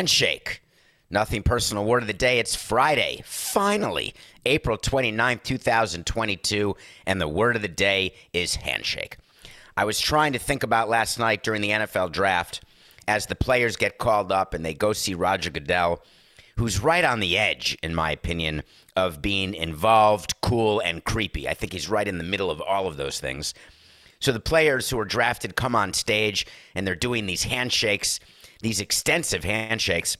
Handshake. Nothing personal word of the day. It's Friday, finally, April 29th, 2022, and the word of the day is handshake. I was trying to think about last night during the NFL draft as the players get called up and they go see Roger Goodell, who's right on the edge, in my opinion, of being involved, cool, and creepy. I think he's right in the middle of all of those things. So the players who are drafted come on stage and they're doing these handshakes, these extensive handshakes.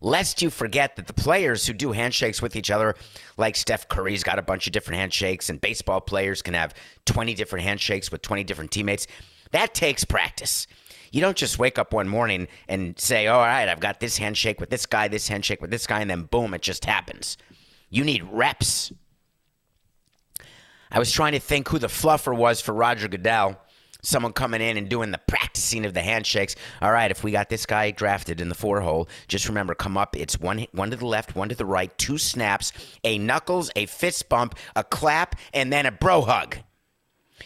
Lest you forget that the players who do handshakes with each other, like Steph Curry's got a bunch of different handshakes, and baseball players can have 20 different handshakes with 20 different teammates. That takes practice. You don't just wake up one morning and say, All right, I've got this handshake with this guy, this handshake with this guy, and then boom, it just happens. You need reps. I was trying to think who the fluffer was for Roger Goodell. Someone coming in and doing the practicing of the handshakes. All right, if we got this guy drafted in the four hole, just remember, come up. It's one one to the left, one to the right, two snaps, a knuckles, a fist bump, a clap, and then a bro hug.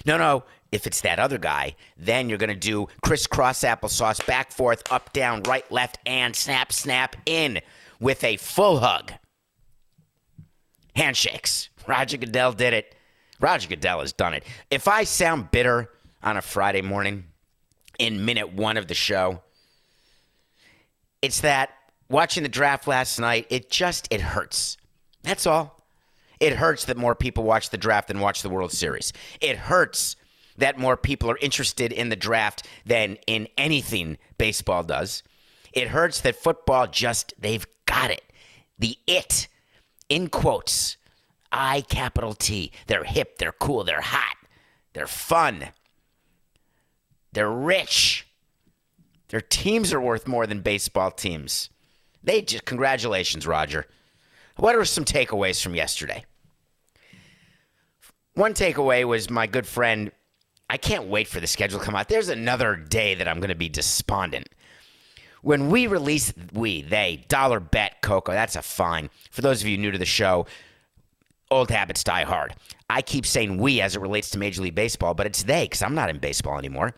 No, no. If it's that other guy, then you're going to do crisscross applesauce, back, forth, up, down, right, left, and snap, snap, in with a full hug. Handshakes. Roger Goodell did it. Roger Goodell has done it. If I sound bitter on a Friday morning in minute one of the show, it's that watching the draft last night, it just it hurts. That's all. It hurts that more people watch the draft than watch the World Series. It hurts that more people are interested in the draft than in anything baseball does. It hurts that football just they've got it. The it in quotes. I capital T. They're hip, they're cool, they're hot, they're fun, they're rich. Their teams are worth more than baseball teams. They just congratulations, Roger. What are some takeaways from yesterday? One takeaway was my good friend. I can't wait for the schedule to come out. There's another day that I'm going to be despondent. When we release, we, they, dollar bet Coca, that's a fine. For those of you new to the show, old habits die hard. I keep saying we as it relates to Major League Baseball, but it's they because I'm not in baseball anymore.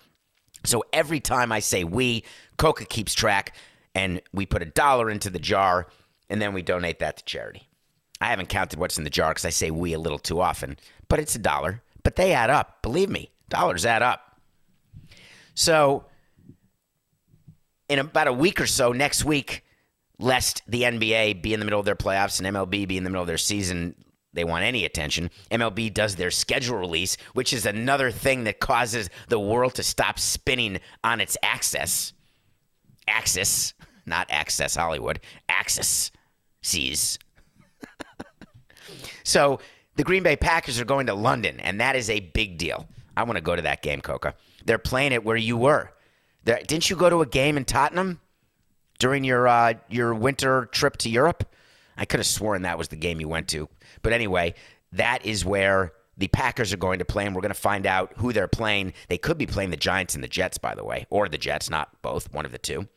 So every time I say we, Coca keeps track, and we put a dollar into the jar, and then we donate that to charity. I haven't counted what's in the jar because I say we a little too often, but it's a dollar. But they add up. Believe me, dollars add up. So in about a week or so, next week, lest the NBA be in the middle of their playoffs and MLB be in the middle of their season, they want any attention. MLB does their schedule release, which is another thing that causes the world to stop spinning on its axis. Axis, not Access Hollywood, Axis sees. so the Green Bay Packers are going to London, and that is a big deal. I want to go to that game, Coca. They're playing it where you were. There, didn't you go to a game in Tottenham during your uh, your winter trip to Europe? I could have sworn that was the game you went to. But anyway, that is where the Packers are going to play, and we're going to find out who they're playing. They could be playing the Giants and the Jets, by the way, or the Jets, not both, one of the two.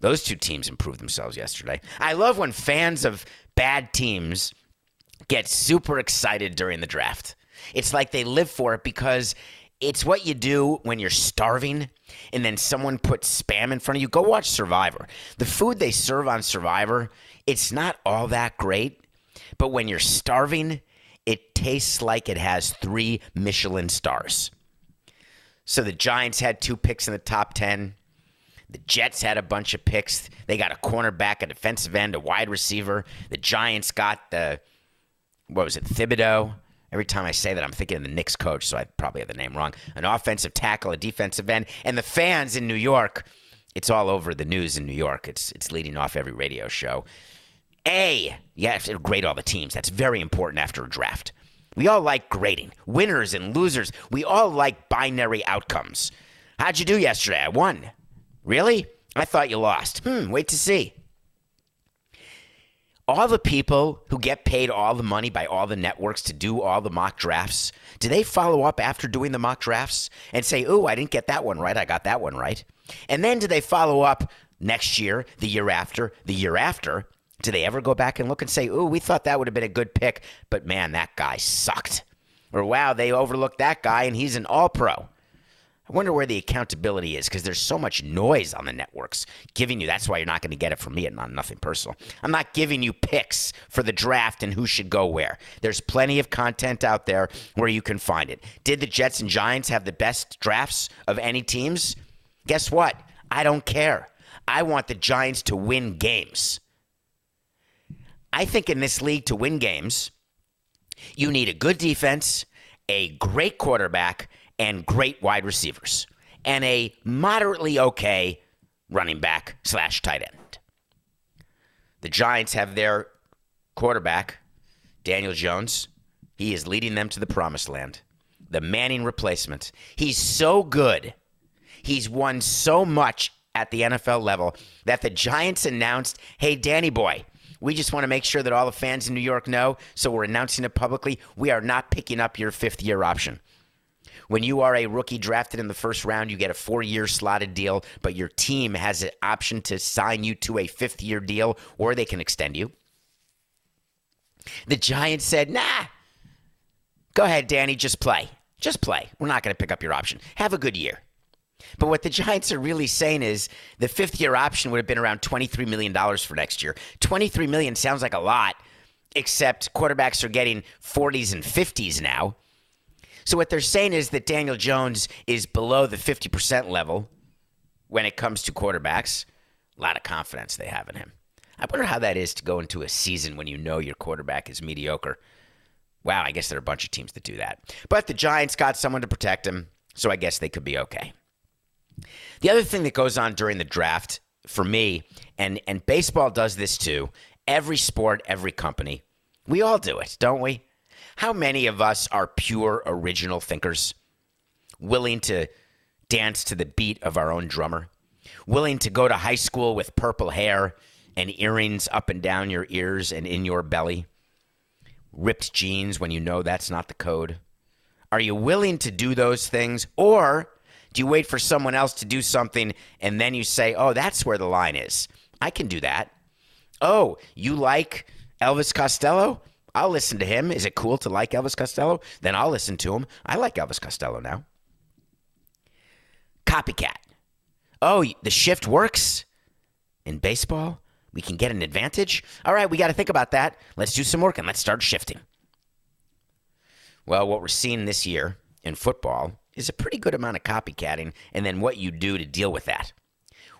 Those two teams improved themselves yesterday. I love when fans of bad teams get super excited during the draft. It's like they live for it because it's what you do when you're starving and then someone puts spam in front of you. Go watch Survivor. The food they serve on Survivor, it's not all that great, but when you're starving, it tastes like it has three Michelin stars. So the Giants had two picks in the top 10. The Jets had a bunch of picks. They got a cornerback, a defensive end, a wide receiver. The Giants got the, what was it, Thibodeau. Every time I say that, I'm thinking of the Knicks coach, so I probably have the name wrong. An offensive tackle, a defensive end, and the fans in New York. It's all over the news in New York. It's it's leading off every radio show. A, you have to grade all the teams. That's very important after a draft. We all like grading, winners and losers. We all like binary outcomes. How'd you do yesterday? I won. Really? I thought you lost. Hmm, wait to see all the people who get paid all the money by all the networks to do all the mock drafts, do they follow up after doing the mock drafts and say, "Oh, I didn't get that one right. I got that one right." And then do they follow up next year, the year after, the year after? Do they ever go back and look and say, "Oh, we thought that would have been a good pick, but man, that guy sucked." Or, "Wow, they overlooked that guy and he's an all-pro." I wonder where the accountability is because there's so much noise on the networks giving you. That's why you're not going to get it from me and not nothing personal. I'm not giving you picks for the draft and who should go where. There's plenty of content out there where you can find it. Did the Jets and Giants have the best drafts of any teams? Guess what? I don't care. I want the Giants to win games. I think in this league to win games, you need a good defense, a great quarterback, and great wide receivers and a moderately okay running back slash tight end. The Giants have their quarterback, Daniel Jones. He is leading them to the promised land. The Manning replacement. He's so good. He's won so much at the NFL level that the Giants announced, hey, Danny boy, we just want to make sure that all the fans in New York know, so we're announcing it publicly. We are not picking up your fifth year option. When you are a rookie drafted in the first round, you get a four year slotted deal, but your team has an option to sign you to a fifth year deal or they can extend you. The Giants said, nah, go ahead, Danny, just play. Just play. We're not going to pick up your option. Have a good year. But what the Giants are really saying is the fifth year option would have been around $23 million for next year. 23 million sounds like a lot, except quarterbacks are getting 40s and 50s now. So what they're saying is that Daniel Jones is below the 50% level when it comes to quarterbacks. A lot of confidence they have in him. I wonder how that is to go into a season when you know your quarterback is mediocre. Wow, I guess there are a bunch of teams that do that. But the Giants got someone to protect him, so I guess they could be okay. The other thing that goes on during the draft for me, and, and baseball does this too, every sport, every company, we all do it, don't we? How many of us are pure original thinkers, willing to dance to the beat of our own drummer, willing to go to high school with purple hair and earrings up and down your ears and in your belly, ripped jeans when you know that's not the code? Are you willing to do those things? Or do you wait for someone else to do something and then you say, oh, that's where the line is? I can do that. Oh, you like Elvis Costello? I'll listen to him. Is it cool to like Elvis Costello? Then I'll listen to him. I like Elvis Costello now. Copycat. Oh, the shift works in baseball. We can get an advantage. All right, we got to think about that. Let's do some work and let's start shifting. Well, what we're seeing this year in football is a pretty good amount of copycatting and then what you do to deal with that.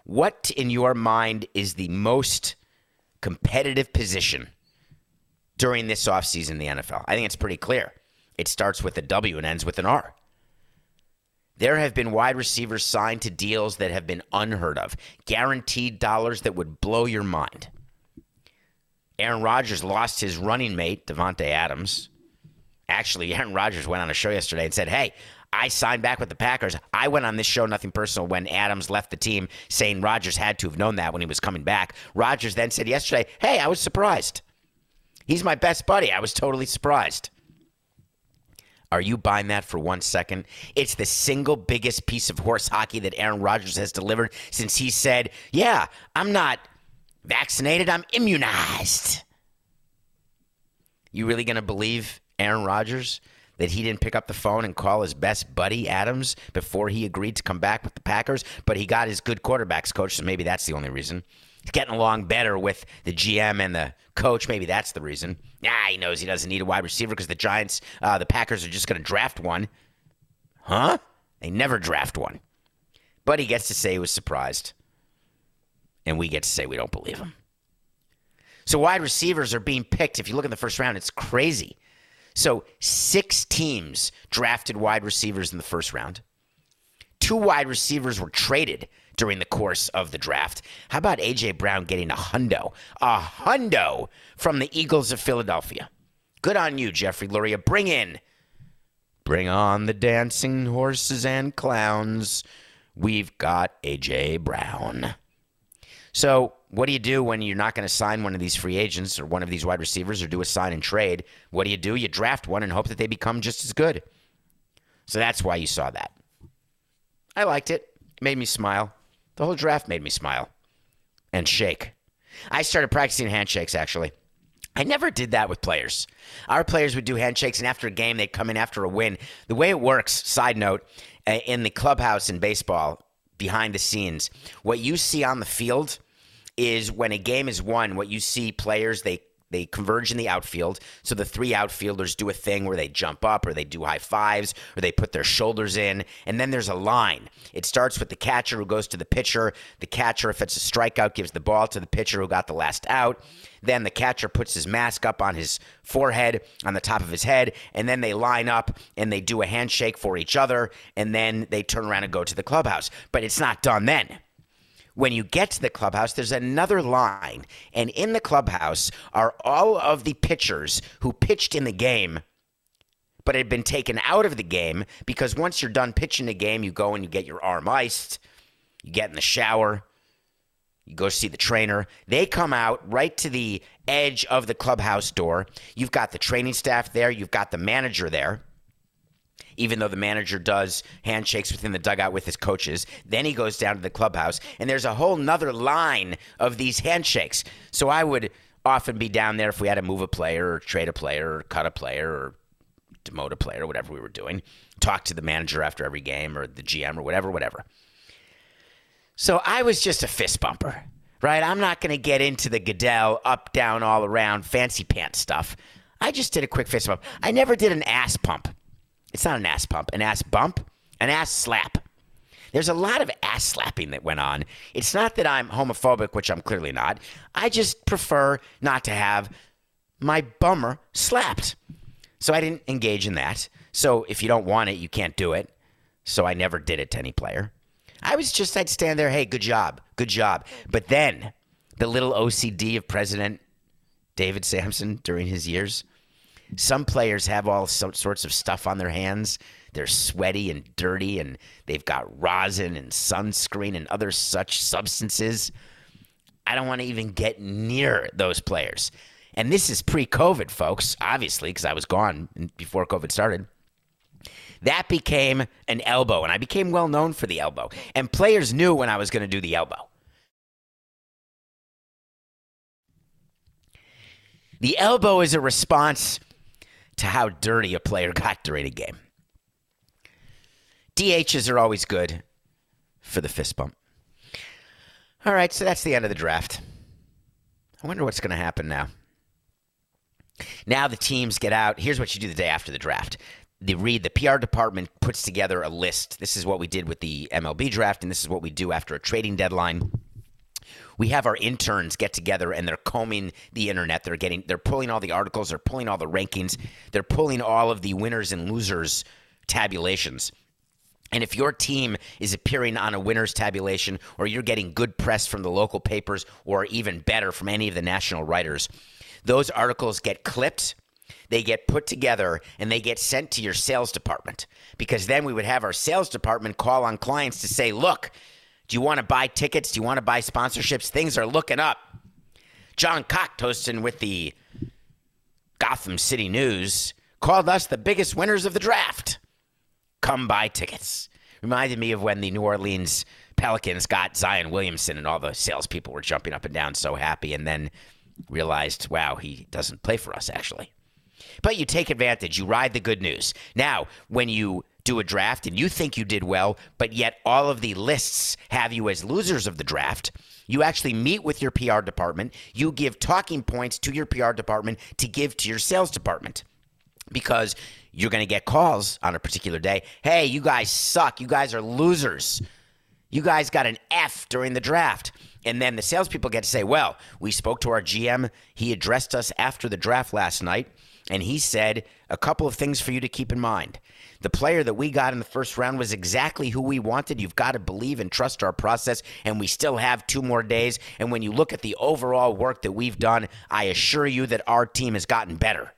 What, in your mind, is the most competitive position during this offseason in the NFL? I think it's pretty clear. It starts with a W and ends with an R. There have been wide receivers signed to deals that have been unheard of, guaranteed dollars that would blow your mind. Aaron Rodgers lost his running mate, Davante Adams. Actually, Aaron Rodgers went on a show yesterday and said, Hey, I signed back with the Packers. I went on this show, Nothing Personal, when Adams left the team, saying Rodgers had to have known that when he was coming back. Rodgers then said yesterday, Hey, I was surprised. He's my best buddy. I was totally surprised. Are you buying that for one second? It's the single biggest piece of horse hockey that Aaron Rodgers has delivered since he said, Yeah, I'm not vaccinated, I'm immunized. You really going to believe Aaron Rodgers that he didn't pick up the phone and call his best buddy Adams before he agreed to come back with the Packers? But he got his good quarterbacks coach, so maybe that's the only reason he's getting along better with the GM and the coach. Maybe that's the reason. Yeah, he knows he doesn't need a wide receiver because the Giants, uh, the Packers are just going to draft one. Huh? They never draft one. But he gets to say he was surprised. And we get to say we don't believe him. So wide receivers are being picked. If you look in the first round, it's crazy. So, six teams drafted wide receivers in the first round. Two wide receivers were traded during the course of the draft. How about A.J. Brown getting a hundo? A hundo from the Eagles of Philadelphia. Good on you, Jeffrey Lurie. Bring in. Bring on the dancing horses and clowns. We've got A.J. Brown. So, what do you do when you're not going to sign one of these free agents or one of these wide receivers or do a sign and trade? What do you do? You draft one and hope that they become just as good. So that's why you saw that. I liked it. It made me smile. The whole draft made me smile and shake. I started practicing handshakes actually. I never did that with players. Our players would do handshakes, and after a game, they'd come in after a win. The way it works, side note, uh, in the clubhouse in baseball, behind the scenes, what you see on the field is when a game is won, what you see players they they converge in the outfield. So the three outfielders do a thing where they jump up or they do high fives or they put their shoulders in. And then there's a line. It starts with the catcher who goes to the pitcher. The catcher, if it's a strikeout, gives the ball to the pitcher who got the last out. Then the catcher puts his mask up on his forehead, on the top of his head, and then they line up and they do a handshake for each other. And then they turn around and go to the clubhouse. But it's not done then when you get to the clubhouse, there's another line. And in the clubhouse are all of the pitchers who pitched in the game but had been taken out of the game because once you're done pitching the game, you go and you get your arm iced, you get in the shower, you go see the trainer. They come out right to the edge of the clubhouse door. You've got the training staff there, you've got the manager there even though the manager does handshakes within the dugout with his coaches. Then he goes down to the clubhouse, and there's a whole nother line of these handshakes. So I would often be down there if we had to move a player or trade a player or cut a player or demote a player or whatever we were doing. Talk to the manager after every game or the GM or whatever, whatever. So I was just a fist bumper, right? I'm not going to get into the Goodell up, down, all around fancy pants stuff. I just did a quick fist bump. I never did an ass pump. It's not an ass pump, an ass bump, an ass slap. There's a lot of ass slapping that went on. It's not that I'm homophobic, which I'm clearly not. I just prefer not to have my bummer slapped. So I didn't engage in that. So if you don't want it, you can't do it. So I never did it to any player. I was just, I'd stand there, hey, good job, good job. But then the little OCD of President David Samson during his years, some players have all sorts of stuff on their hands. They're sweaty and dirty, and they've got rosin and sunscreen and other such substances. I don't want to even get near those players. And this is pre COVID, folks, obviously, because I was gone before COVID started. That became an elbow, and I became well known for the elbow. And players knew when I was going to do the elbow. The elbow is a response to how dirty a player got during a game. DHs are always good for the fist bump. All right, so that's the end of the draft. I wonder what's going to happen now. Now the teams get out. Here's what you do the day after the draft. The read the PR department puts together a list. This is what we did with the MLB draft, and this is what we do after a trading deadline we have our interns get together and they're combing the internet. They're getting, they're pulling all the articles, they're pulling all the rankings, they're pulling all of the winners and losers tabulations. And if your team is appearing on a winners tabulation or you're getting good press from the local papers or even better from any of the national writers, those articles get clipped, they get put together, and they get sent to your sales department. Because then we would have our sales department call on clients to say, look, do you want to buy tickets? Do you want to buy sponsorships? Things are looking up. John Cock, toasting with the Gotham City News, called us the biggest winners of the draft. Come buy tickets. Reminded me of when the New Orleans Pelicans got Zion Williamson and all the salespeople were jumping up and down so happy and then realized, wow, he doesn't play for us actually. But you take advantage, you ride the good news. Now, when you do a draft and you think you did well, but yet all of the lists have you as losers of the draft, you actually meet with your PR department. You give talking points to your PR department to give to your sales department because you're going to get calls on a particular day. Hey, you guys suck. You guys are losers. You guys got an F during the draft. And then the salespeople get to say, well, we spoke to our GM. He addressed us after the draft last night And he said a couple of things for you to keep in mind. The player that we got in the first round was exactly who we wanted. You've got to believe and trust our process, and we still have two more days. And when you look at the overall work that we've done, I assure you that our team has gotten better.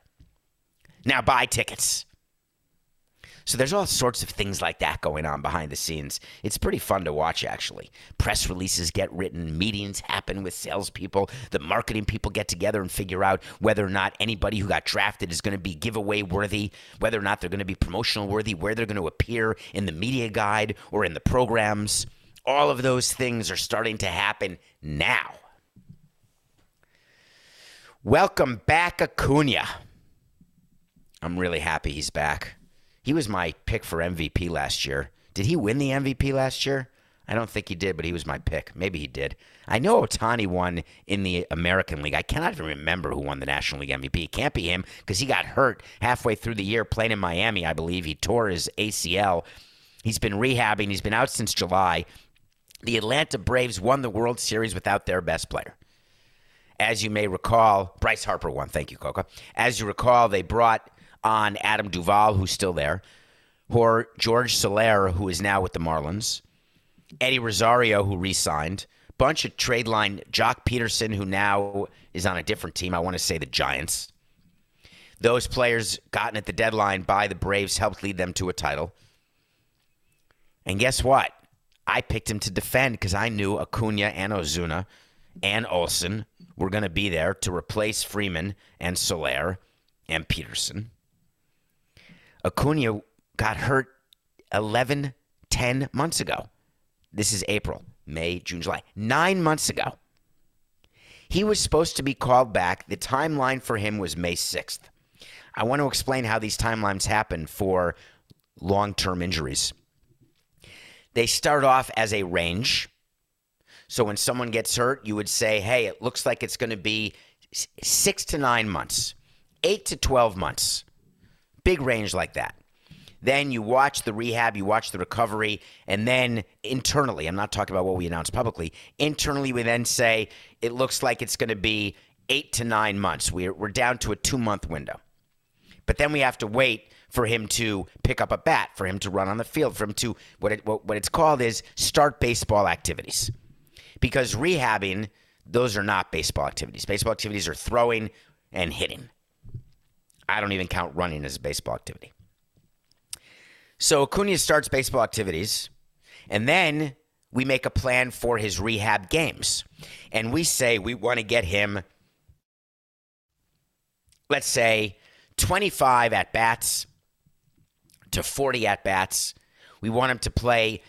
Now buy tickets. So there's all sorts of things like that going on behind the scenes. It's pretty fun to watch, actually. Press releases get written, meetings happen with salespeople, the marketing people get together and figure out whether or not anybody who got drafted is going to be giveaway worthy, whether or not they're going to be promotional worthy, where they're going to appear in the media guide or in the programs. All of those things are starting to happen now. Welcome back, Acuna. I'm really happy he's back. He was my pick for MVP last year. Did he win the MVP last year? I don't think he did, but he was my pick. Maybe he did. I know Ohtani won in the American League. I cannot even remember who won the National League MVP. It can't be him because he got hurt halfway through the year playing in Miami, I believe. He tore his ACL. He's been rehabbing. He's been out since July. The Atlanta Braves won the World Series without their best player. As you may recall, Bryce Harper won. Thank you, Coca. As you recall, they brought on Adam Duvall, who's still there, or Jorge Soler, who is now with the Marlins, Eddie Rosario, who re-signed, bunch of trade line, Joc Pederson, who now is on a different team. I want to say the Giants. Those players gotten at the deadline by the Braves helped lead them to a title. And guess what? I picked him to defend because I knew Acuna and Ozuna and Olson were going to be there to replace Freeman and Soler and Pederson. Acuna got hurt 11, 10 months ago. This is April, May, June, July. Nine months ago. He was supposed to be called back. The timeline for him was May 6th. I want to explain how these timelines happen for long term injuries. They start off as a range. So when someone gets hurt, you would say, hey, it looks like it's going to be six to nine months, eight to 12 months. Big range like that. Then you watch the rehab, you watch the recovery, and then internally, I'm not talking about what we announced publicly, internally, we then say it looks like it's going to be eight to nine months. We're, we're down to a two month window. But then we have to wait for him to pick up a bat, for him to run on the field, for him to, what, it, what, what it's called is start baseball activities. Because rehabbing, those are not baseball activities. Baseball activities are throwing and hitting. I don't even count running as a baseball activity. So Acuna starts baseball activities, and then we make a plan for his rehab games. And we say we want to get him, let's say, 25 at bats to 40 at bats. We want him to play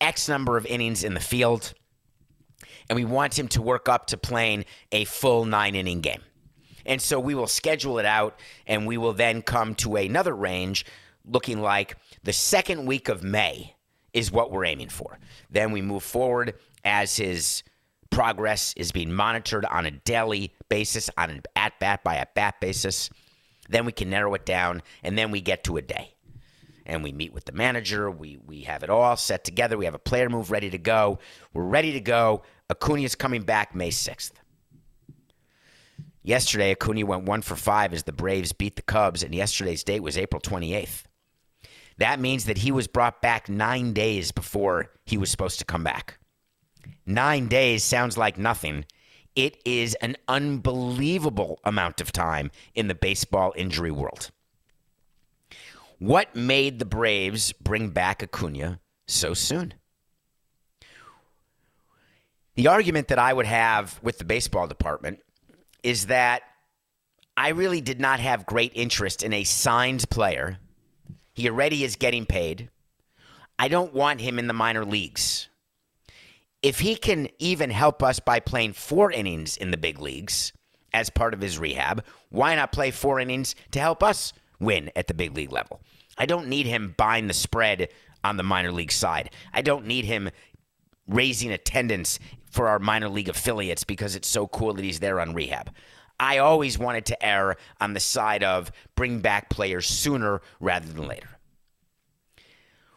X number of innings in the field, and we want him to work up to playing a full nine inning game. And so we will schedule it out and we will then come to another range looking like the second week of May is what we're aiming for. Then we move forward as his progress is being monitored on a daily basis, on an at bat by at bat basis. Then we can narrow it down and then we get to a day. And we meet with the manager. We, we have it all set together. We have a player move ready to go. We're ready to go. Acuna is coming back May 6th. Yesterday, Acuna went one for five as the Braves beat the Cubs, and yesterday's date was April 28th. That means that he was brought back nine days before he was supposed to come back. Nine days sounds like nothing. It is an unbelievable amount of time in the baseball injury world. What made the Braves bring back Acuna so soon? The argument that I would have with the baseball department is that I really did not have great interest in a signed player. He already is getting paid. I don't want him in the minor leagues. If he can even help us by playing four innings in the big leagues as part of his rehab, why not play four innings to help us win at the big league level? I don't need him buying the spread on the minor league side. I don't need him raising attendance for our minor league affiliates because it's so cool that he's there on rehab. I always wanted to err on the side of bring back players sooner rather than later.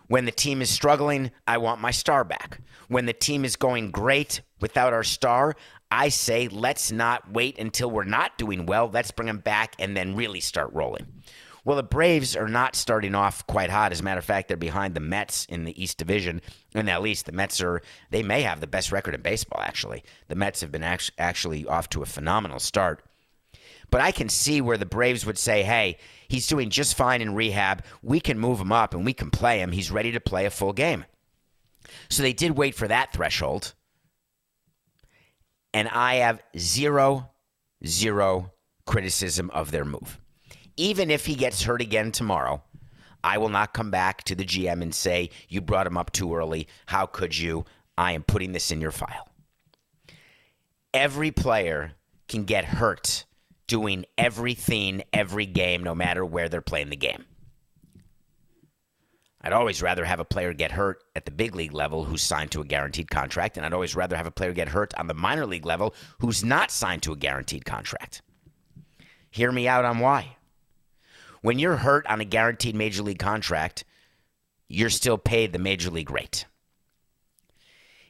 When the team is struggling, I want my star back. When the team is going great without our star, I say let's not wait until we're not doing well. Let's bring them back and then really start rolling. Well, the Braves are not starting off quite hot. As a matter of fact, they're behind the Mets in the East Division. And at least the Mets are, they may have the best record in baseball, actually. The Mets have been actually off to a phenomenal start. But I can see where the Braves would say, hey, he's doing just fine in rehab. We can move him up and we can play him. He's ready to play a full game. So they did wait for that threshold. And I have zero, zero criticism of their move. Even if he gets hurt again tomorrow, I will not come back to the GM and say, You brought him up too early. How could you? I am putting this in your file. Every player can get hurt doing everything every game, no matter where they're playing the game. I'd always rather have a player get hurt at the big league level who's signed to a guaranteed contract, and I'd always rather have a player get hurt on the minor league level who's not signed to a guaranteed contract. Hear me out on why. When you're hurt on a guaranteed major league contract, you're still paid the major league rate.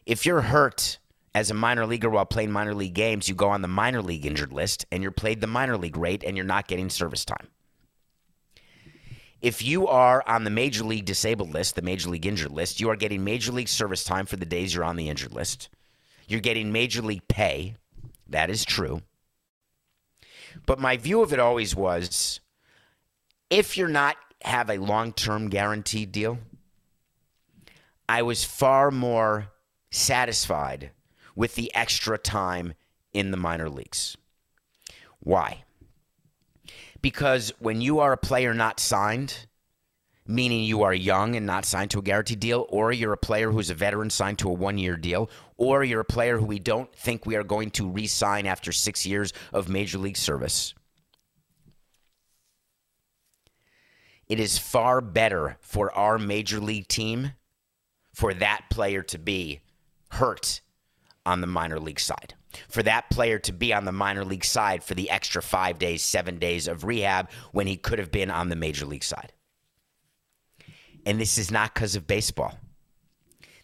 If you're hurt as a minor leaguer while playing minor league games, you go on the minor league injured list and you're paid the minor league rate and you're not getting service time. If you are on the major league disabled list, the major league injured list, you are getting major league service time for the days you're on the injured list. You're getting major league pay. That is true. But my view of it always was if you're not have a long-term guaranteed deal, I was far more satisfied with the extra time in the minor leagues. Why? Because when you are a player not signed, meaning you are young and not signed to a guaranteed deal, or you're a player who's a veteran signed to a one year deal, or you're a player who we don't think we are going to re sign after six years of major league service. It is far better for our major league team for that player to be hurt on the minor league side. For that player to be on the minor league side for the extra five days, seven days of rehab when he could have been on the major league side. And this is not because of baseball.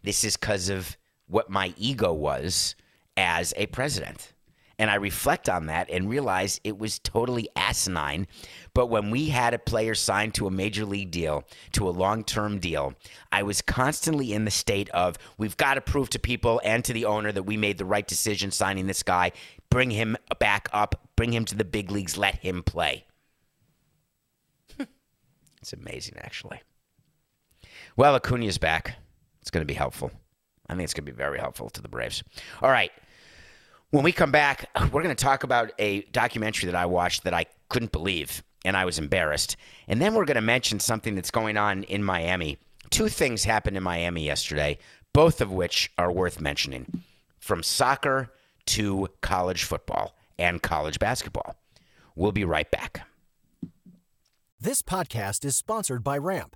This is because of what my ego was as a president. And I reflect on that and realize it was totally asinine. But when we had a player signed to a major league deal, to a long term deal, I was constantly in the state of we've got to prove to people and to the owner that we made the right decision signing this guy. Bring him back up, bring him to the big leagues, let him play. it's amazing, actually. Well, Acuna's back. It's going to be helpful. I think it's going to be very helpful to the Braves. All right. When we come back, we're going to talk about a documentary that I watched that I couldn't believe and I was embarrassed. And then we're going to mention something that's going on in Miami. Two things happened in Miami yesterday, both of which are worth mentioning from soccer to college football and college basketball. We'll be right back. This podcast is sponsored by Ramp.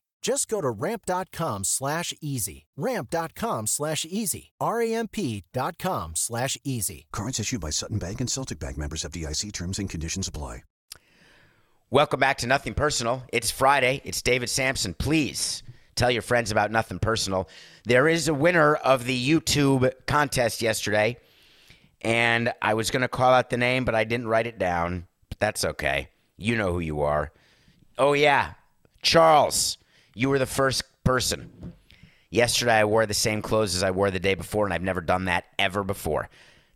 Just go to ramp.com slash easy. Ramp.com slash easy. R-A-M-P.com slash easy. Cards issued by Sutton Bank and Celtic Bank members FDIC terms and conditions apply. Welcome back to Nothing Personal. It's Friday. It's David Samson. Please tell your friends about Nothing Personal. There is a winner of the YouTube contest yesterday, and I was going to call out the name, but I didn't write it down. But that's okay. You know who you are. Oh, yeah. Charles. You were the first person. Yesterday, I wore the same clothes as I wore the day before, and I've never done that ever before.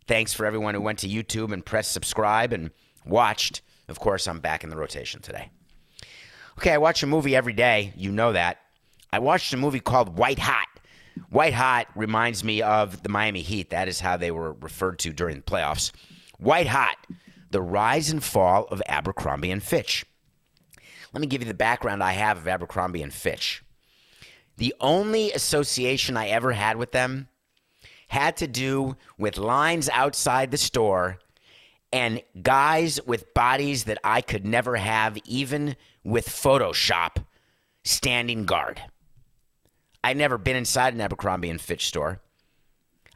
Thanks for everyone who went to YouTube and pressed subscribe and watched. Of course, I'm back in the rotation today. Okay, I watch a movie every day. You know that. I watched a movie called White Hot. White Hot reminds me of the Miami Heat. That is how they were referred to during the playoffs. White Hot, the rise and fall of Abercrombie and Fitch. Let me give you the background I have of Abercrombie and Fitch. The only association I ever had with them had to do with lines outside the store and guys with bodies that I could never have, even with Photoshop, standing guard. I'd never been inside an Abercrombie and Fitch store.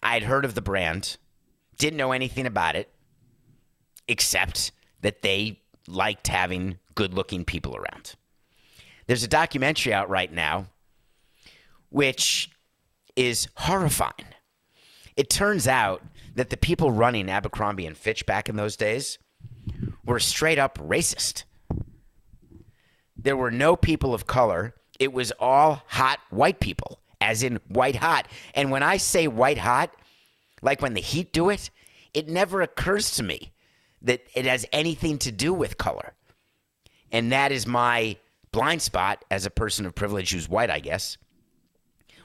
I had heard of the brand, didn't know anything about it, except that they liked having good looking people around. There's a documentary out right now which is horrifying. It turns out that the people running Abercrombie and Fitch back in those days were straight up racist. There were no people of color. It was all hot white people, as in white hot. And when I say white hot, like when the heat do it, it never occurs to me that it has anything to do with color. And that is my blind spot as a person of privilege who's white, I guess.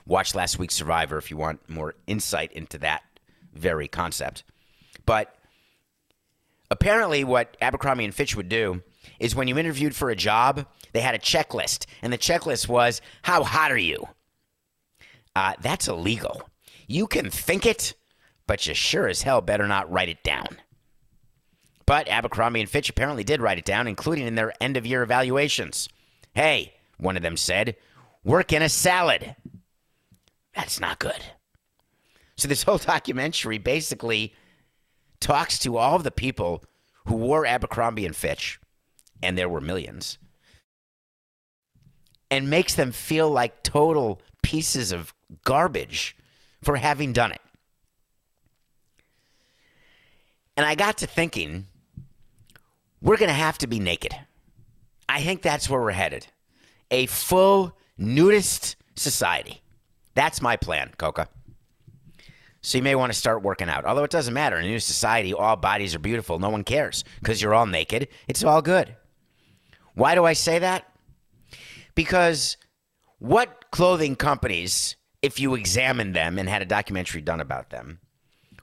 Watch last week's Survivor if you want more insight into that very concept. But apparently, what Abercrombie and Fitch would do is when you interviewed for a job, they had a checklist, and the checklist was, How hot are you? Uh, that's illegal. You can think it, but you sure as hell better not write it down. But Abercrombie and Fitch apparently did write it down, including in their end of year evaluations. Hey, one of them said, work in a salad. That's not good. So this whole documentary basically talks to all of the people who wore Abercrombie and Fitch, and there were millions, and makes them feel like total pieces of garbage for having done it. And I got to thinking, we're going to have to be naked. I think that's where we're headed. A full nudist society. That's my plan, Coca. So you may want to start working out. Although it doesn't matter. In a new society, all bodies are beautiful. No one cares because you're all naked. It's all good. Why do I say that? Because what clothing companies, if you examined them and had a documentary done about them,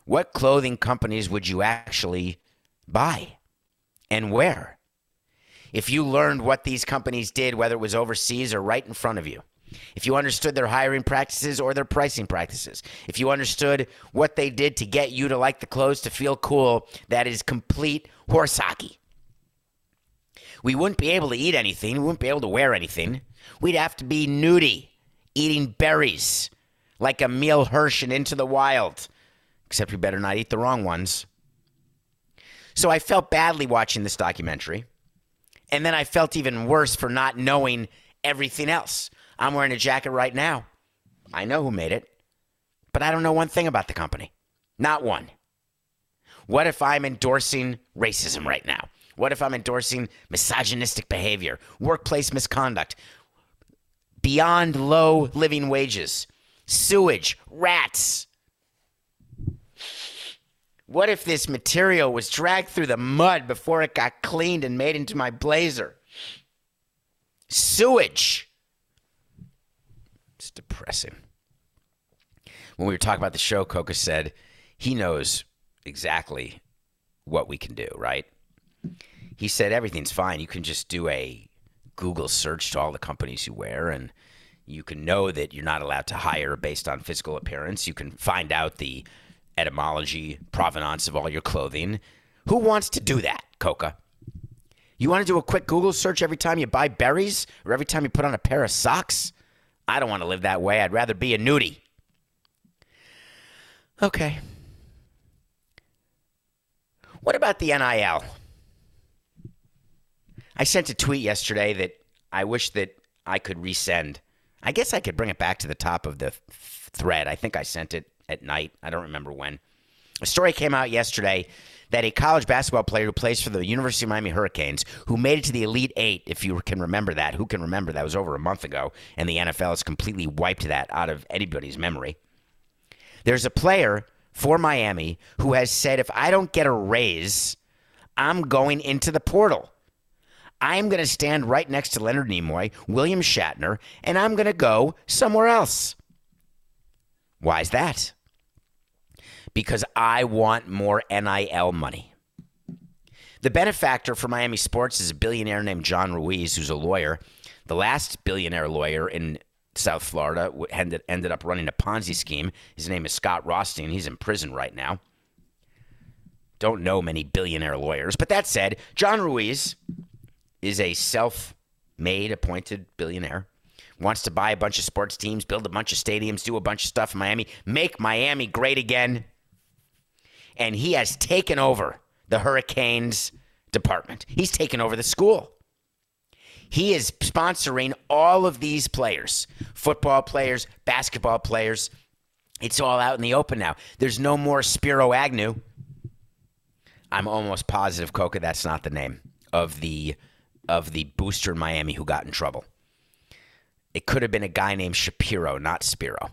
what clothing companies would you actually buy and where? If you learned what these companies did, whether it was overseas or right in front of you, if you understood their hiring practices or their pricing practices, if you understood what they did to get you to like the clothes to feel cool, that is complete horse hockey. We wouldn't be able to eat anything. We wouldn't be able to wear anything. We'd have to be nudie, eating berries like Emile Hirsch and Into the Wild. Except we better not eat the wrong ones. So I felt badly watching this documentary. And then I felt even worse for not knowing everything else. I'm wearing a jacket right now. I know who made it, but I don't know one thing about the company. Not one. What if I'm endorsing racism right now? What if I'm endorsing misogynistic behavior, workplace misconduct, beyond low living wages, sewage, rats? What if this material was dragged through the mud before it got cleaned and made into my blazer? Sewage. It's depressing. When we were talking about the show, Coca said he knows exactly what we can do, right? He said everything's fine. You can just do a Google search to all the companies you wear and you can know that you're not allowed to hire based on physical appearance. You can find out the etymology, provenance of all your clothing. Who wants to do that, Coca? You want to do a quick Google search every time you buy berries or every time you put on a pair of socks? I don't want to live that way. I'd rather be a nudie. Okay. What about the NIL? I sent a tweet yesterday that I wish that I could resend. I guess I could bring it back to the top of the th- thread. I think I sent it at night. I don't remember when. A story came out yesterday that a college basketball player who plays for the University of Miami Hurricanes, who made it to the Elite Eight, if you can remember that, who can remember that was over a month ago, and the NFL has completely wiped that out of anybody's memory. There's a player for Miami who has said, if I don't get a raise, I'm going into the portal. I'm going to stand right next to Leonard Nimoy, William Shatner, and I'm going to go somewhere else. Why is that? Because I want more NIL money. The benefactor for Miami sports is a billionaire named John Ruiz, who's a lawyer. The last billionaire lawyer in South Florida ended, ended up running a Ponzi scheme. His name is Scott Rothstein. He's in prison right now. Don't know many billionaire lawyers. But that said, John Ruiz is a self made appointed billionaire. Wants to buy a bunch of sports teams, build a bunch of stadiums, do a bunch of stuff in Miami, make Miami great again. And he has taken over the Hurricanes department. He's taken over the school. He is sponsoring all of these players football players, basketball players. It's all out in the open now. There's no more Spiro Agnew. I'm almost positive, Coca, that's not the name of the of the booster in Miami who got in trouble. It could have been a guy named Shapiro, not Spiro.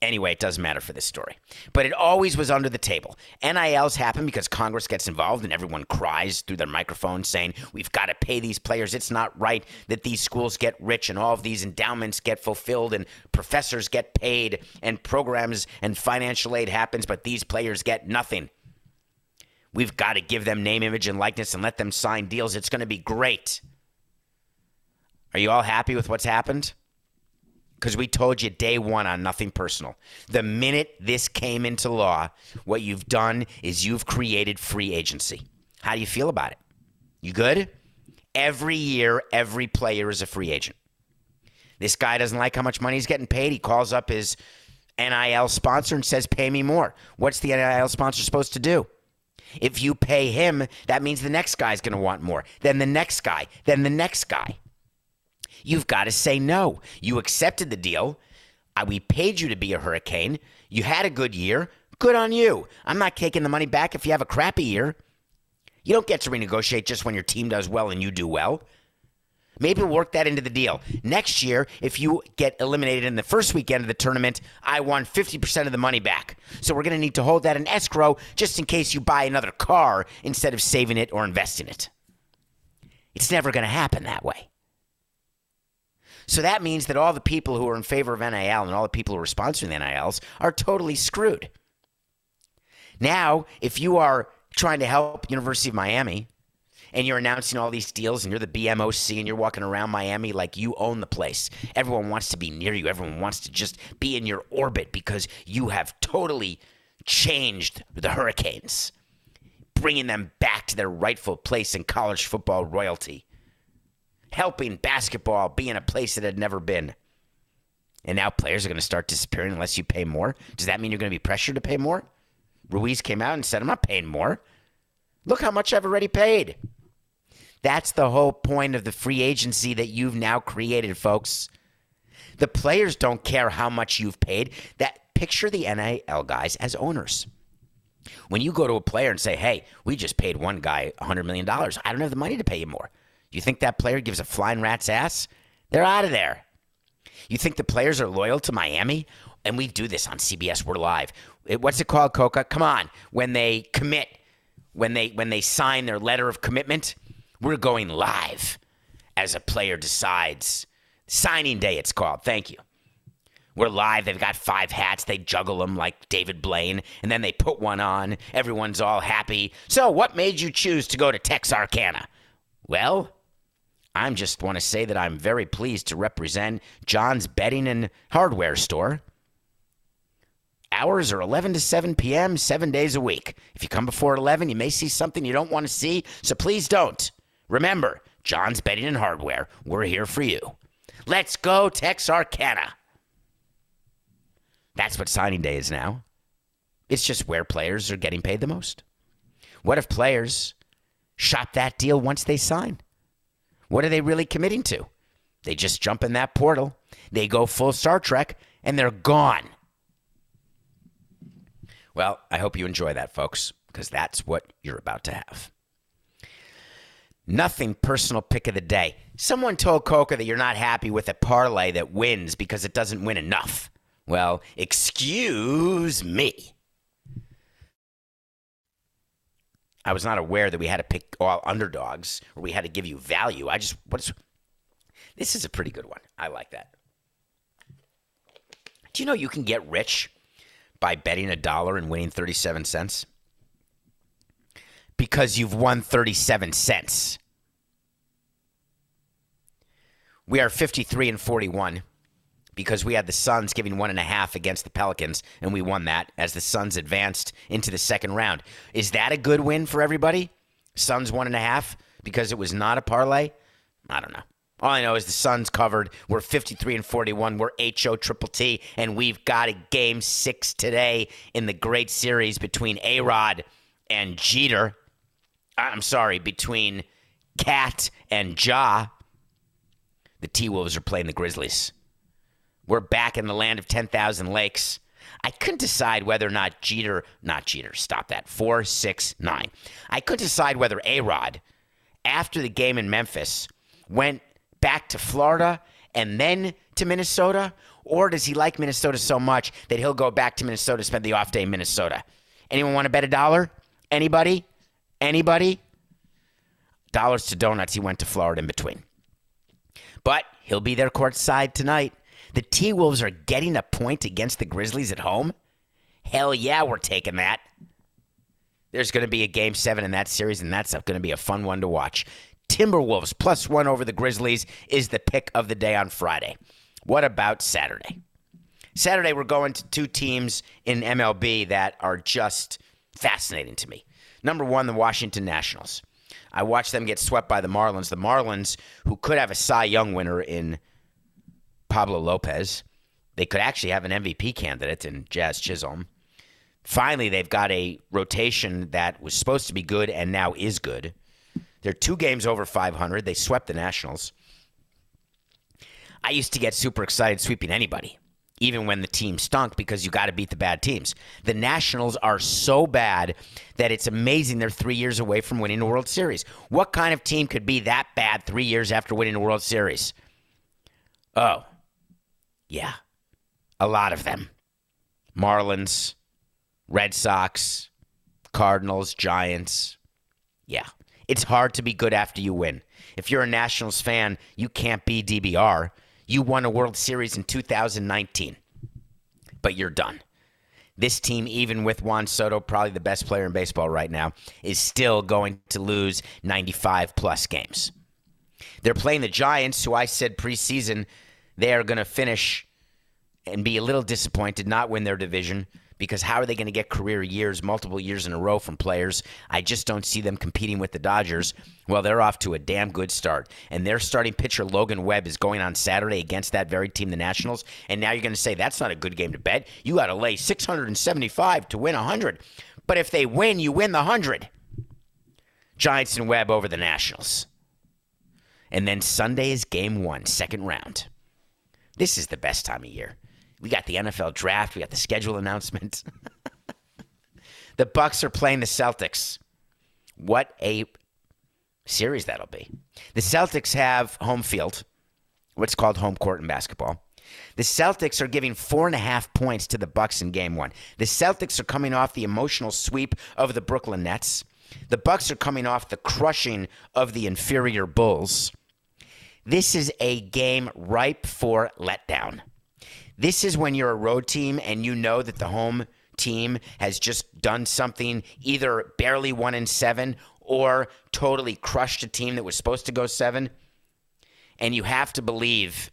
Anyway, it doesn't matter for this story. But it always was under the table. NILs happen because Congress gets involved and everyone cries through their microphone saying, We've got to pay these players. It's not right that these schools get rich and all of these endowments get fulfilled and professors get paid and programs and financial aid happens, but these players get nothing. We've got to give them name, image, and likeness and let them sign deals. It's going to be great. Are you all happy with what's happened? Because we told you day one on nothing personal. The minute this came into law, what you've done is you've created free agency. How do you feel about it? You good? Every year, every player is a free agent. This guy doesn't like how much money he's getting paid. He calls up his NIL sponsor and says, Pay me more. What's the NIL sponsor supposed to do? If you pay him, that means the next guy's going to want more. Then the next guy, then the next guy. You've got to say no. You accepted the deal. We paid you to be a hurricane. You had a good year. Good on you. I'm not taking the money back if you have a crappy year. You don't get to renegotiate just when your team does well and you do well. Maybe work that into the deal. Next year, if you get eliminated in the first weekend of the tournament, I want 50% of the money back. So we're going to need to hold that in escrow just in case you buy another car instead of saving it or investing it. It's never going to happen that way. So that means that all the people who are in favor of NIL and all the people who are sponsoring the NILs are totally screwed. Now, if you are trying to help University of Miami and you're announcing all these deals and you're the BMOC and you're walking around Miami like you own the place. Everyone wants to be near you. Everyone wants to just be in your orbit because you have totally changed the Hurricanes, bringing them back to their rightful place in college football royalty, helping basketball be in a place it had never been. And now players are going to start disappearing unless you pay more. Does that mean you're going to be pressured to pay more? Ruiz came out and said, I'm not paying more. Look how much I've already paid. That's the whole point of the free agency that you've now created, folks. The players don't care how much you've paid. That picture the NIL guys as owners. When you go to a player and say, "Hey, we just paid one guy $100 million. I don't have the money to pay you more." You think that player gives a flying rat's ass? They're out of there. You think the players are loyal to Miami? And we do this on CBS. We're live. It- What's it called, Coca? Come on. When they commit, when they when they sign their letter of commitment, we're going live as a player decides. Signing day, it's called. Thank you. We're live. They've got five hats. They juggle them like David Blaine, and then they put one on. Everyone's all happy. So, what made you choose to go to Texarkana? Well, I just want to say that I'm very pleased to represent John's Betting and Hardware Store. Hours are 11 to 7 p.m., seven days a week. If you come before 11, you may see something you don't want to see, so please don't. Remember, John's Betting and Hardware, we're here for you. Let's go, Texarkana. That's what signing day is now. It's just where players are getting paid the most. What if players shop that deal once they sign? What are they really committing to? They just jump in that portal, they go full Star Trek, and they're gone. Well, I hope you enjoy that, folks, because that's what you're about to have. Nothing personal pick of the day. Someone told Coca that you're not happy with a parlay that wins because it doesn't win enough. Well, excuse me. I was not aware that we had to pick all underdogs or we had to give you value. I just what's this is a pretty good one. I like that. Do you know you can get rich by betting a dollar and winning 37 cents? Because you've won 37 cents. We are 53 and 41 because we had the Suns giving one and a half against the Pelicans, and we won that as the Suns advanced into the second round. Is that a good win for everybody? Suns one and a half because it was not a parlay? I don't know. All I know is the Suns covered. We're 53 and 41. We're HO triple T, and we've got a game six today in the great series between A Rod and Jeter. I'm sorry, between Cat and Ja. The T Wolves are playing the Grizzlies. We're back in the land of 10,000 lakes. I couldn't decide whether or not Jeter, not Jeter, stop that, 469. I couldn't decide whether A Rod, after the game in Memphis, went back to Florida and then to Minnesota, or does he like Minnesota so much that he'll go back to Minnesota, to spend the off day in Minnesota? Anyone want to bet a dollar? Anybody? Anybody? Dollars to donuts. He went to Florida in between. But he'll be there courtside tonight. The T Wolves are getting a point against the Grizzlies at home. Hell yeah, we're taking that. There's going to be a game seven in that series, and that's going to be a fun one to watch. Timberwolves plus one over the Grizzlies is the pick of the day on Friday. What about Saturday? Saturday, we're going to two teams in MLB that are just fascinating to me. Number one, the Washington Nationals. I watched them get swept by the Marlins. The Marlins, who could have a Cy Young winner in Pablo Lopez, they could actually have an MVP candidate in Jazz Chisholm. Finally, they've got a rotation that was supposed to be good and now is good. They're two games over 500. They swept the Nationals. I used to get super excited sweeping anybody, even when the team stunk, because you got to beat the bad teams. The Nationals are so bad that it's amazing they're three years away from winning the World Series. What kind of team could be that bad three years after winning the World Series? Oh, yeah, a lot of them. Marlins, Red Sox, Cardinals, Giants. Yeah. It's hard to be good after you win. If you're a Nationals fan, you can't be DBR. You won a World Series in 2019, but you're done. This team, even with Juan Soto, probably the best player in baseball right now, is still going to lose 95 plus games. They're playing the Giants, who I said preseason they are going to finish and be a little disappointed, not win their division because how are they going to get career years, multiple years in a row from players? I just don't see them competing with the Dodgers. Well, they're off to a damn good start. And their starting pitcher, Logan Webb, is going on Saturday against that very team, the Nationals. And now you're going to say that's not a good game to bet. You got to lay 675 to win 100. But if they win, you win the 100. Giants and Webb over the Nationals. And then Sunday is game one, second round. This is the best time of year. We got the NFL draft. We got the schedule announcement. the Bucks are playing the Celtics. What a series that'll be. The Celtics have home field, what's called home court in basketball. The Celtics are giving four and a half points to the Bucks in game one. The Celtics are coming off the emotional sweep of the Brooklyn Nets. The Bucks are coming off the crushing of the inferior Bulls. This is a game ripe for letdown. This is when you're a road team and you know that the home team has just done something either barely one in seven or totally crushed a team that was supposed to go seven. And you have to believe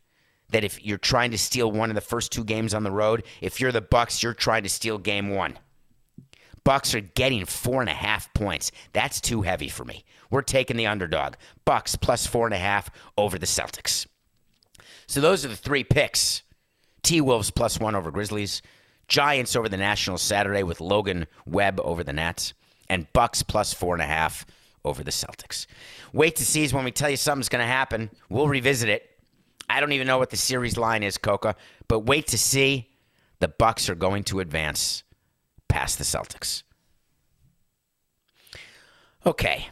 that if you're trying to steal one of the first two games on the road, if you're the Bucks, you're trying to steal game one. Bucks are getting four and a half points. That's too heavy for me. We're taking the underdog. Bucks plus four and a half over the Celtics. So those are the three picks T Wolves plus one over Grizzlies. Giants over the Nationals Saturday with Logan Webb over the Nats. And Bucks plus four and a half over the Celtics. Wait to see is when we tell you something's going to happen. We'll revisit it. I don't even know what the series line is, Coca, but wait to see. The Bucks are going to advance past the Celtics. Okay.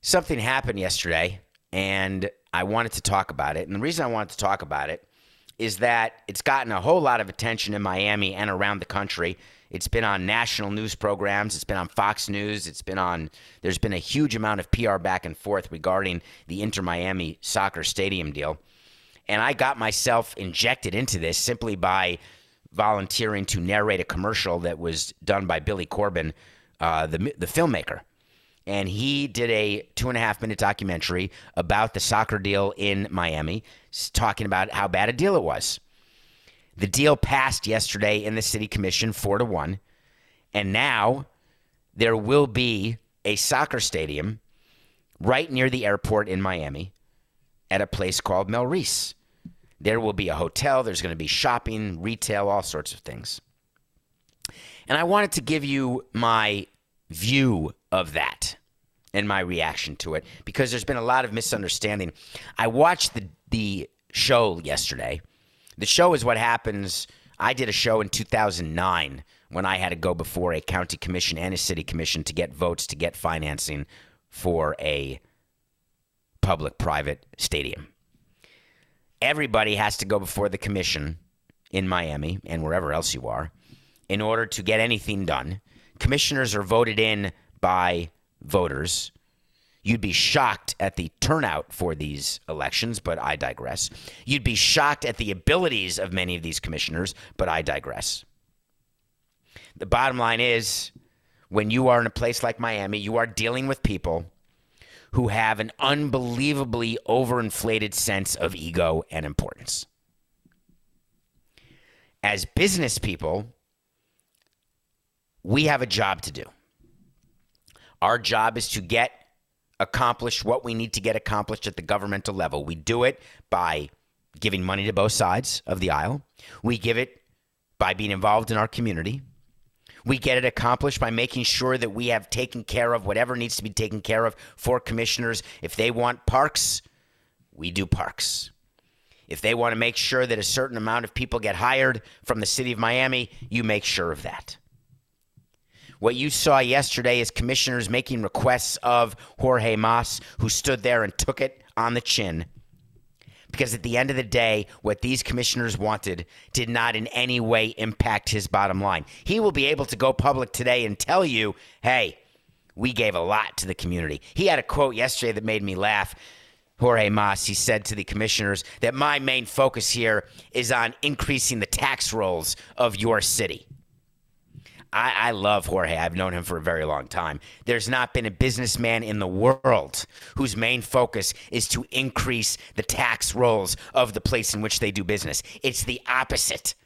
Something happened yesterday, and I wanted to talk about it. And the reason I wanted to talk about it is that it's gotten a whole lot of attention in Miami and around the country. It's been on national news programs. It's been on Fox News. It's been on, there's been a huge amount of PR back and forth regarding the Inter Miami soccer stadium deal. And I got myself injected into this simply by volunteering to narrate a commercial that was done by Billy Corben, uh, the, the filmmaker. And he did a two and a half minute documentary about the soccer deal in Miami, talking about how bad a deal it was. The deal passed yesterday in the city commission four to one. And now there will be a soccer stadium right near the airport in Miami at a place called Melreese. There will be a hotel, there's going to be shopping, retail, all sorts of things. And I wanted to give you my view of that and my reaction to it because there's been a lot of misunderstanding. I watched the the show yesterday. The show is what happens. I did a show in 2009 when I had to go before a county commission and a city commission to get votes to get financing for a public private stadium. Everybody has to go before the commission in Miami and wherever else you are in order to get anything done. Commissioners are voted in by voters. You'd be shocked at the turnout for these elections, but I digress. You'd be shocked at the abilities of many of these commissioners, but I digress. The bottom line is when you are in a place like Miami, you are dealing with people who have an unbelievably overinflated sense of ego and importance. As business people, we have a job to do. Our job is to get accomplished what we need to get accomplished at the governmental level. We do it by giving money to both sides of the aisle. We give it by being involved in our community. We get it accomplished by making sure that we have taken care of whatever needs to be taken care of for commissioners. If they want parks, we do parks. If they want to make sure that a certain amount of people get hired from the city of Miami, you make sure of that. What you saw yesterday is commissioners making requests of Jorge Mas, who stood there and took it on the chin. Because at the end of the day, what these commissioners wanted did not in any way impact his bottom line. He will be able to go public today and tell you, hey, we gave a lot to the community. He had a quote yesterday that made me laugh. Jorge Mas, he said to the commissioners that my main focus here is on increasing the tax rolls of your city. I, I, love Jorge. I've known him for a very long time. There's not been a businessman in the world whose main focus is to increase the tax rolls of the place in which they do business. It's the opposite.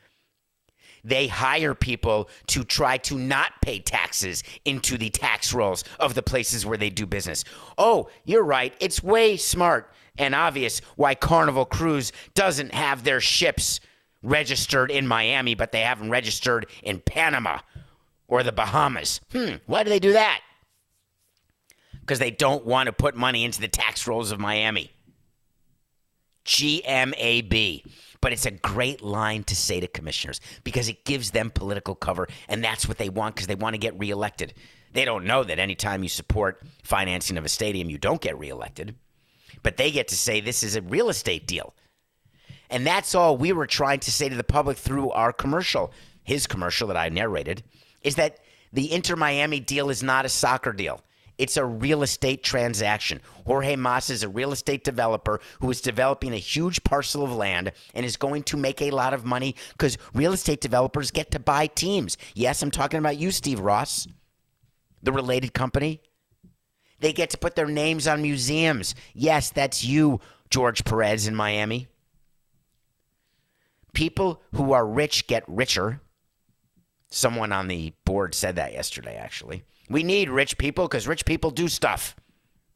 They hire people to try to not pay taxes into the tax rolls of the places where they do business. Oh, you're right. It's way smart and obvious why Carnival Cruise doesn't have their ships registered in Miami, but they have them registered in Panama or the Bahamas. Hmm, why do they do that? Because they don't want to put money into the tax rolls of Miami. GMAB. But it's a great line to say to commissioners because it gives them political cover, and that's what they want because they want to get reelected. They don't know that anytime you support financing of a stadium, you don't get reelected. But they get to say this is a real estate deal. And that's all we were trying to say to the public through our commercial, his commercial that I narrated is that the Inter Miami deal is not a soccer deal. It's a real estate transaction. Jorge Mas is a real estate developer who is developing a huge parcel of land and is going to make a lot of money because real estate developers get to buy teams. Yes, I'm talking about you, Steve Ross, the related company. They get to put their names on museums. Yes, that's you, George Perez in Miami. People who are rich get richer Someone on the board said that yesterday, actually. We need rich people because rich people do stuff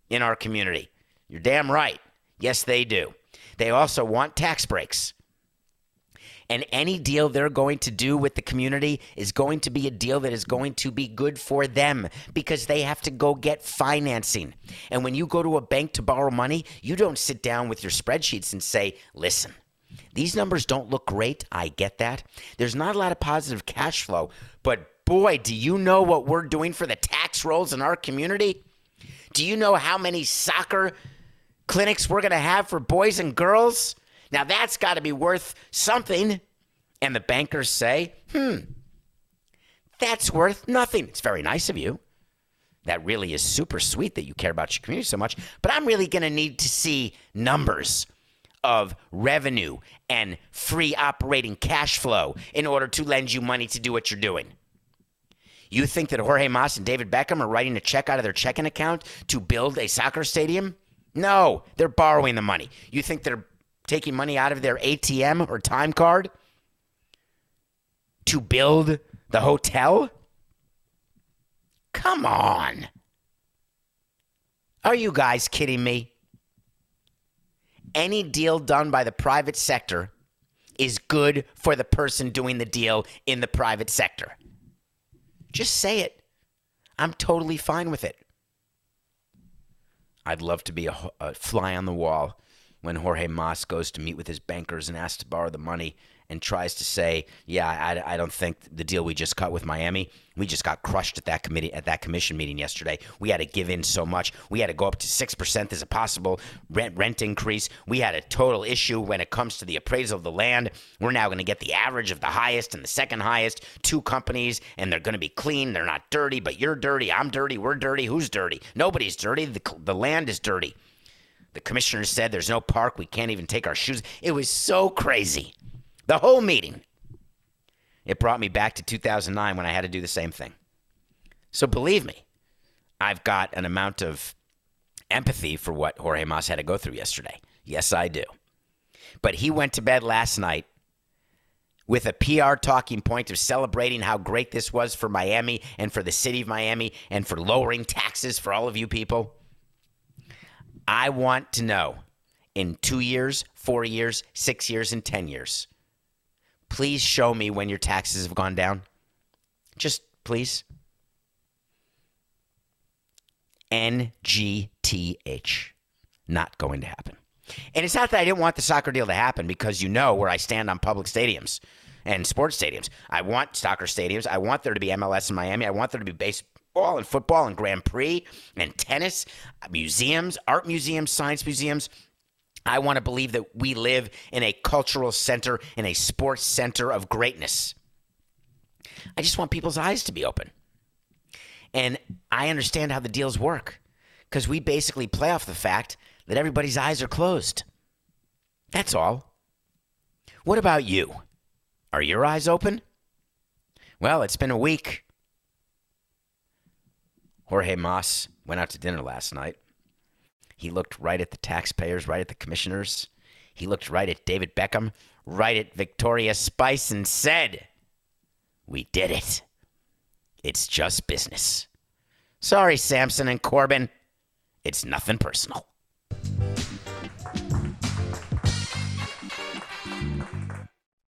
in our community. You're damn right. Yes, they do. They also want tax breaks. And any deal they're going to do with the community is going to be a deal that is going to be good for them because they have to go get financing. And when you go to a bank to borrow money, you don't sit down with your spreadsheets and say, listen, these numbers don't look great. I get that. There's not a lot of positive cash flow, but boy, do you know what we're doing for the tax rolls in our community? Do you know how many soccer clinics we're going to have for boys and girls? Now that's got to be worth something. And the bankers say, hmm, that's worth nothing. It's very nice of you. That really is super sweet that you care about your community so much. But I'm really going to need to see numbers of revenue and free operating cash flow in order to lend you money to do what you're doing. You think that Jorge Mas and David Beckham are writing a check out of their checking account to build a soccer stadium? No, they're borrowing the money. You think they're taking money out of their ATM or time card to build the hotel? Come on. Are you guys kidding me? Any deal done by the private sector is good for the person doing the deal in the private sector. Just say it. I'm totally fine with it. I'd love to be a, a, fly on the wall when Jorge Mas goes to meet with his bankers and asks to borrow the money and tries to say, "Yeah, I, I don't think the deal we just cut with Miami, we just got crushed at that committee at that commission meeting yesterday. We had to give in so much. We had to go up to six percent as a possible rent rent increase. We had a total issue when it comes to the appraisal of the land. We're now going to get the average of the highest and the second highest two companies, and they're going to be clean. They're not dirty, but you're dirty. I'm dirty. We're dirty. Who's dirty? Nobody's dirty. The the land is dirty." The commissioner said there's no park. We can't even take our shoes. It was so crazy. The whole meeting. It brought me back to 2009 when I had to do the same thing. So believe me, I've got an amount of empathy for what Jorge Mas had to go through yesterday. Yes, I do. But he went to bed last night with a PR talking point of celebrating how great this was for Miami and for the city of Miami and for lowering taxes for all of you people. I want to know in two years, four years, six years, and 10 years Please show me when your taxes have gone down. Just please. NGTH. Not going to happen. And it's not that I didn't want the soccer deal to happen because you know where I stand on public stadiums and sports stadiums. I want soccer stadiums. I want there to be MLS in Miami. I want there to be baseball and football and Grand Prix and tennis, museums, art museums, science museums. I want to believe that we live in a cultural center, in a sports center of greatness. I just want people's eyes to be open. And I understand how the deals work because we basically play off the fact that everybody's eyes are closed. That's all. What about you? Are your eyes open? Well, it's been a week. Jorge Mas went out to dinner last night. He looked right at the taxpayers, right at the commissioners. He looked right at David Beckham, right at Victoria Spice, and said, We did it. It's just business. Sorry, Samson and Corben. It's nothing personal.